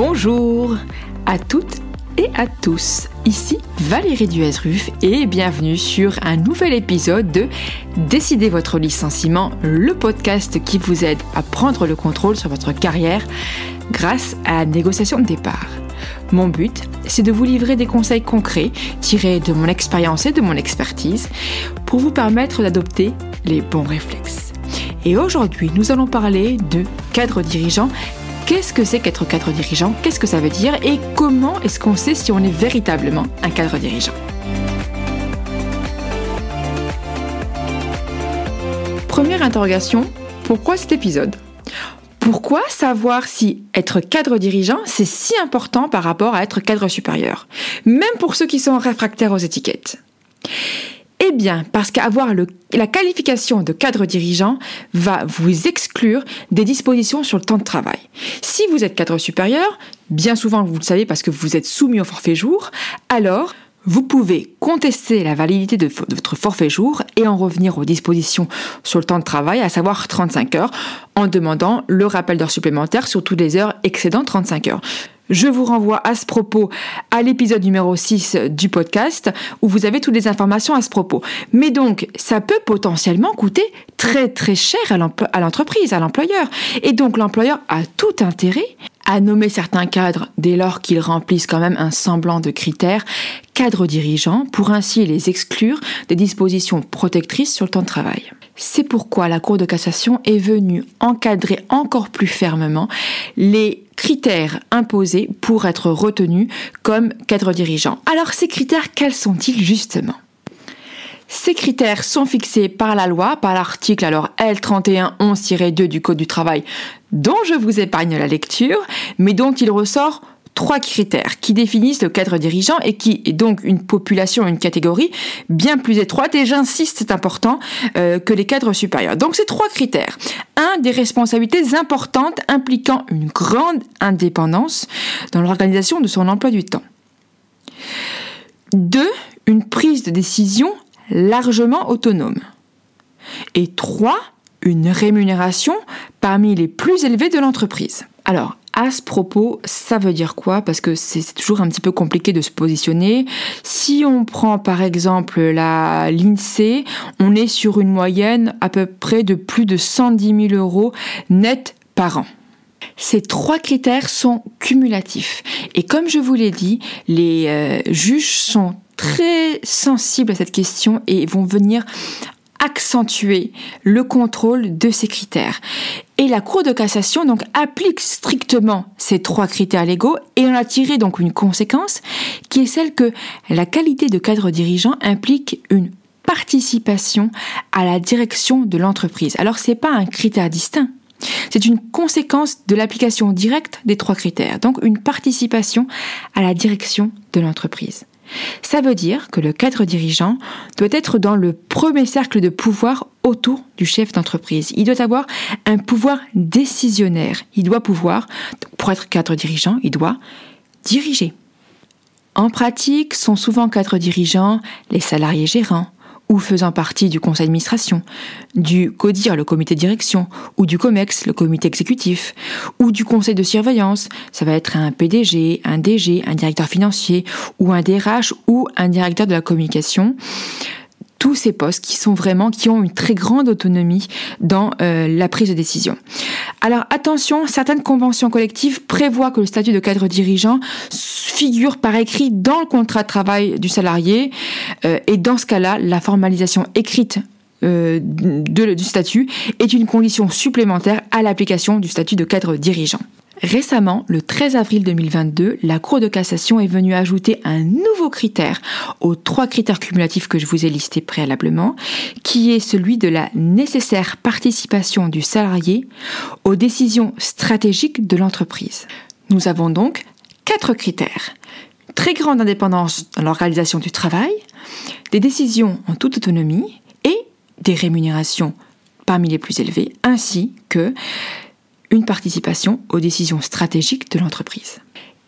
Bonjour à toutes et à tous. Ici Valérie Duez-Ruff et bienvenue sur un nouvel épisode de Décidez votre licenciement, le podcast qui vous aide à prendre le contrôle sur votre carrière grâce à la négociation de départ. Mon but, c'est de vous livrer des conseils concrets tirés de mon expérience et de mon expertise pour vous permettre d'adopter les bons réflexes. Et aujourd'hui, nous allons parler de cadre dirigeant Qu'est-ce que c'est qu'être cadre dirigeant? Qu'est-ce que ça veut dire? Et comment est-ce qu'on sait si on est véritablement un cadre dirigeant? Première interrogation, pourquoi cet épisode? Pourquoi savoir si être cadre dirigeant, c'est si important par rapport à être cadre supérieur? Même pour ceux qui sont réfractaires aux étiquettes. Eh bien, parce qu'avoir la qualification de cadre dirigeant va vous exclure des dispositions sur le temps de travail. Si vous êtes cadre supérieur, bien souvent vous le savez parce que vous êtes soumis au forfait jour, alors vous pouvez contester la validité de, votre forfait jour et en revenir aux dispositions sur le temps de travail, à savoir 35 heures, en demandant le rappel d'heures supplémentaires sur toutes les heures excédant 35 heures. Je vous renvoie à ce propos à l'épisode numéro 6 du podcast où vous avez toutes les informations à ce propos. Mais donc, ça peut potentiellement coûter très très cher à l'entreprise, à l'employeur. Et donc, l'employeur a tout intérêt à nommer certains cadres dès lors qu'ils remplissent quand même un semblant de critères cadres dirigeants pour ainsi les exclure des dispositions protectrices sur le temps de travail. C'est pourquoi la Cour de cassation est venue encadrer encore plus fermement les critères imposés pour être retenu comme cadre dirigeant. Alors ces critères, quels sont-ils justement? Ces critères sont fixés par la loi, par l'article alors L3111-2 du Code du travail, dont je vous épargne la lecture, mais dont il ressort trois critères qui définissent le cadre dirigeant et qui est donc une population, une catégorie bien plus étroite, et j'insiste, c'est important, euh, que les cadres supérieurs. Donc ces trois critères. Un, des responsabilités importantes impliquant une grande indépendance dans l'organisation de son emploi du temps. Deux, une prise de décision largement autonome. Et trois, une rémunération parmi les plus élevées de l'entreprise. Alors, à ce propos, ça veut dire quoi? Parce que c'est toujours un petit peu compliqué de se positionner. Si on prend par exemple la l'INSEE, on est sur une moyenne à peu près de plus de 110 000 euros net par an. Ces trois critères sont cumulatifs. Et comme je vous l'ai dit, les euh, juges sont très sensibles à cette question et vont venir accentuer le contrôle de ces critères. Et la Cour de cassation donc applique strictement ces trois critères légaux et on a tiré donc une conséquence qui est celle que la qualité de cadre dirigeant implique une participation à la direction de l'entreprise. Alors c'est pas un critère distinct. C'est une conséquence de l'application directe des trois critères, donc une participation à la direction de l'entreprise. Ça veut dire que le cadre dirigeant doit être dans le premier cercle de pouvoir autour du chef d'entreprise. Il doit avoir un pouvoir décisionnaire. Il doit pouvoir, pour être cadre dirigeant, il doit diriger. En pratique, sont souvent cadres dirigeants les salariés gérants, ou faisant partie du conseil d'administration, du CODIR, le comité de direction, ou du COMEX, le comité exécutif, ou du conseil de surveillance, ça va être un PDG, un DG, un directeur financier, ou un DRH, ou un directeur de la communication tous ces postes qui sont vraiment, qui ont une très grande autonomie dans euh, la prise de décision. Alors attention, certaines conventions collectives prévoient que le statut de cadre dirigeant figure par écrit dans le contrat de travail du salarié euh, et dans ce cas-là, la formalisation écrite euh, du statut est une condition supplémentaire à l'application du statut de cadre dirigeant. Récemment, le 13 avril 2022, la Cour de cassation est venue ajouter un nouveau critère aux trois critères cumulatifs que je vous ai listés préalablement, qui est celui de la nécessaire participation du salarié aux décisions stratégiques de l'entreprise. Nous avons donc quatre critères. très grande indépendance dans l'organisation du travail, des décisions en toute autonomie et des rémunérations parmi les plus élevées, ainsi que une participation aux décisions stratégiques de l'entreprise.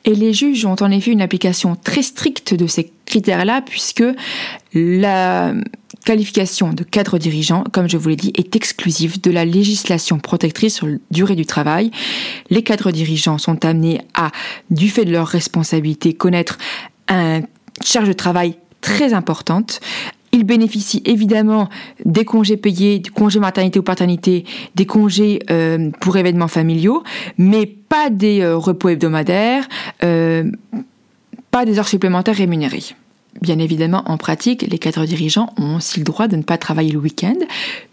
Et les juges ont en effet une application très stricte de ces critères-là, puisque la qualification de cadre dirigeant, comme je vous l'ai dit, est exclusive de la législation protectrice sur la durée du travail. Les cadres dirigeants sont amenés à, du fait de leurs responsabilités, connaître une charge de travail très importante, ils bénéficient évidemment des congés payés, du congé maternité ou paternité, des congés euh, pour événements familiaux, mais pas des euh, repos hebdomadaires, euh, pas des heures supplémentaires rémunérées. Bien évidemment, en pratique, les cadres dirigeants ont aussi le droit de ne pas travailler le week-end,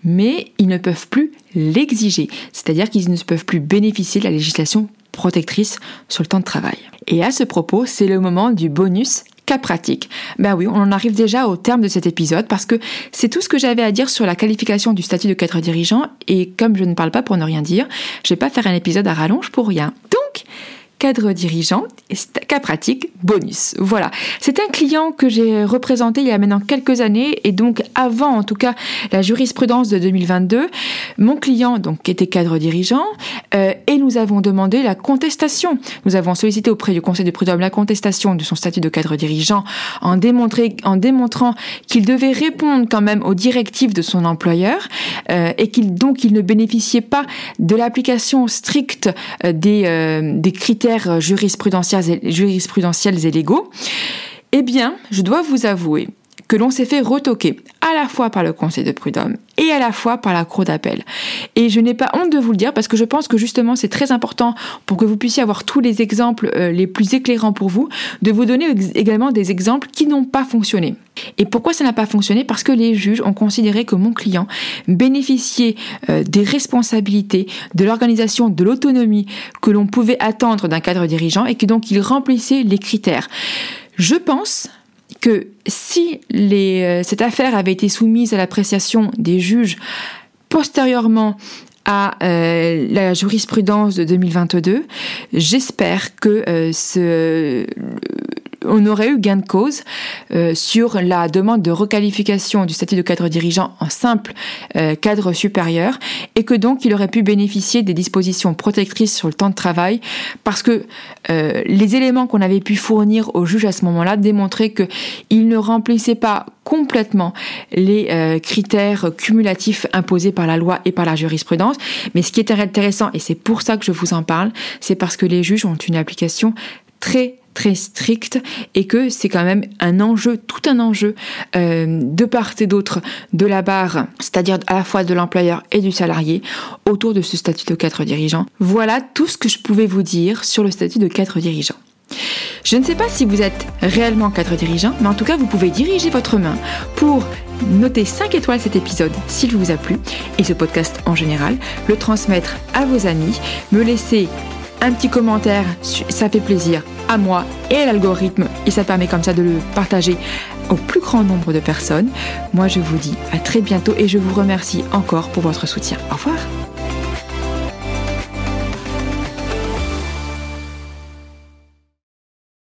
mais ils ne peuvent plus l'exiger, c'est-à-dire qu'ils ne peuvent plus bénéficier de la législation protectrice sur le temps de travail. Et à ce propos, c'est le moment du bonus cas pratique. Ben oui, on en arrive déjà au terme de cet épisode parce que c'est tout ce que j'avais à dire sur la qualification du statut de cadre dirigeant et comme je ne parle pas pour ne rien dire, je vais pas faire un épisode à rallonge pour rien. Donc, cadre dirigeant, cas pratique, bonus. Voilà. C'est un client que j'ai représenté il y a maintenant quelques années et donc avant en tout cas la jurisprudence de 2022, mon client donc était cadre dirigeant euh, et nous avons demandé la contestation. Nous avons sollicité auprès du Conseil de prud'homme la contestation de son statut de cadre dirigeant en, démontrant qu'il devait répondre quand même aux directives de son employeur euh, et qu'il donc il ne bénéficiait pas de l'application stricte euh, des, des critères euh, jurisprudentiels et, légaux, eh bien, je dois vous avouer que l'on s'est fait retoquer à la fois par le Conseil de prud'homme et à la fois par la Cour d'appel. Et je n'ai pas honte de vous le dire parce que je pense que justement c'est très important pour que vous puissiez avoir tous les exemples euh, les plus éclairants pour vous, de vous donner également des exemples qui n'ont pas fonctionné. Et pourquoi ça n'a pas fonctionné? Parce que les juges ont considéré que mon client bénéficiait euh, des responsabilités, de l'organisation, de l'autonomie que l'on pouvait attendre d'un cadre dirigeant et que donc il remplissait les critères. Je pense si euh, cette affaire avait été soumise à l'appréciation des juges postérieurement à euh, la jurisprudence de 2022, j'espère que euh, ce, on aurait eu gain de cause euh, sur la demande de requalification du statut de cadre dirigeant en simple euh, cadre supérieur et que donc il aurait pu bénéficier des dispositions protectrices sur le temps de travail parce que euh, les éléments qu'on avait pu fournir au juge à ce moment-là démontraient qu'il ne remplissait pas complètement les critères cumulatifs imposés par la loi et par la jurisprudence. Mais ce qui est intéressant, et c'est pour ça que je vous en parle, c'est parce que les juges ont une application très très strict et que c'est quand même un enjeu, tout un enjeu euh, de part et d'autre de la barre, c'est-à-dire à la fois de l'employeur et du salarié autour de ce statut de cadre dirigeant. Voilà tout ce que je pouvais vous dire sur le statut de cadre dirigeant. Je ne sais pas si vous êtes réellement cadre dirigeant, mais en tout cas, vous pouvez diriger votre main pour noter 5 étoiles cet épisode s'il vous a plu et ce podcast en général, le transmettre à vos amis, me laisser un petit commentaire, ça fait plaisir à moi et à l'algorithme et ça permet comme ça de le partager au plus grand nombre de personnes. Moi je vous dis à très bientôt et je vous remercie encore pour votre soutien. Au revoir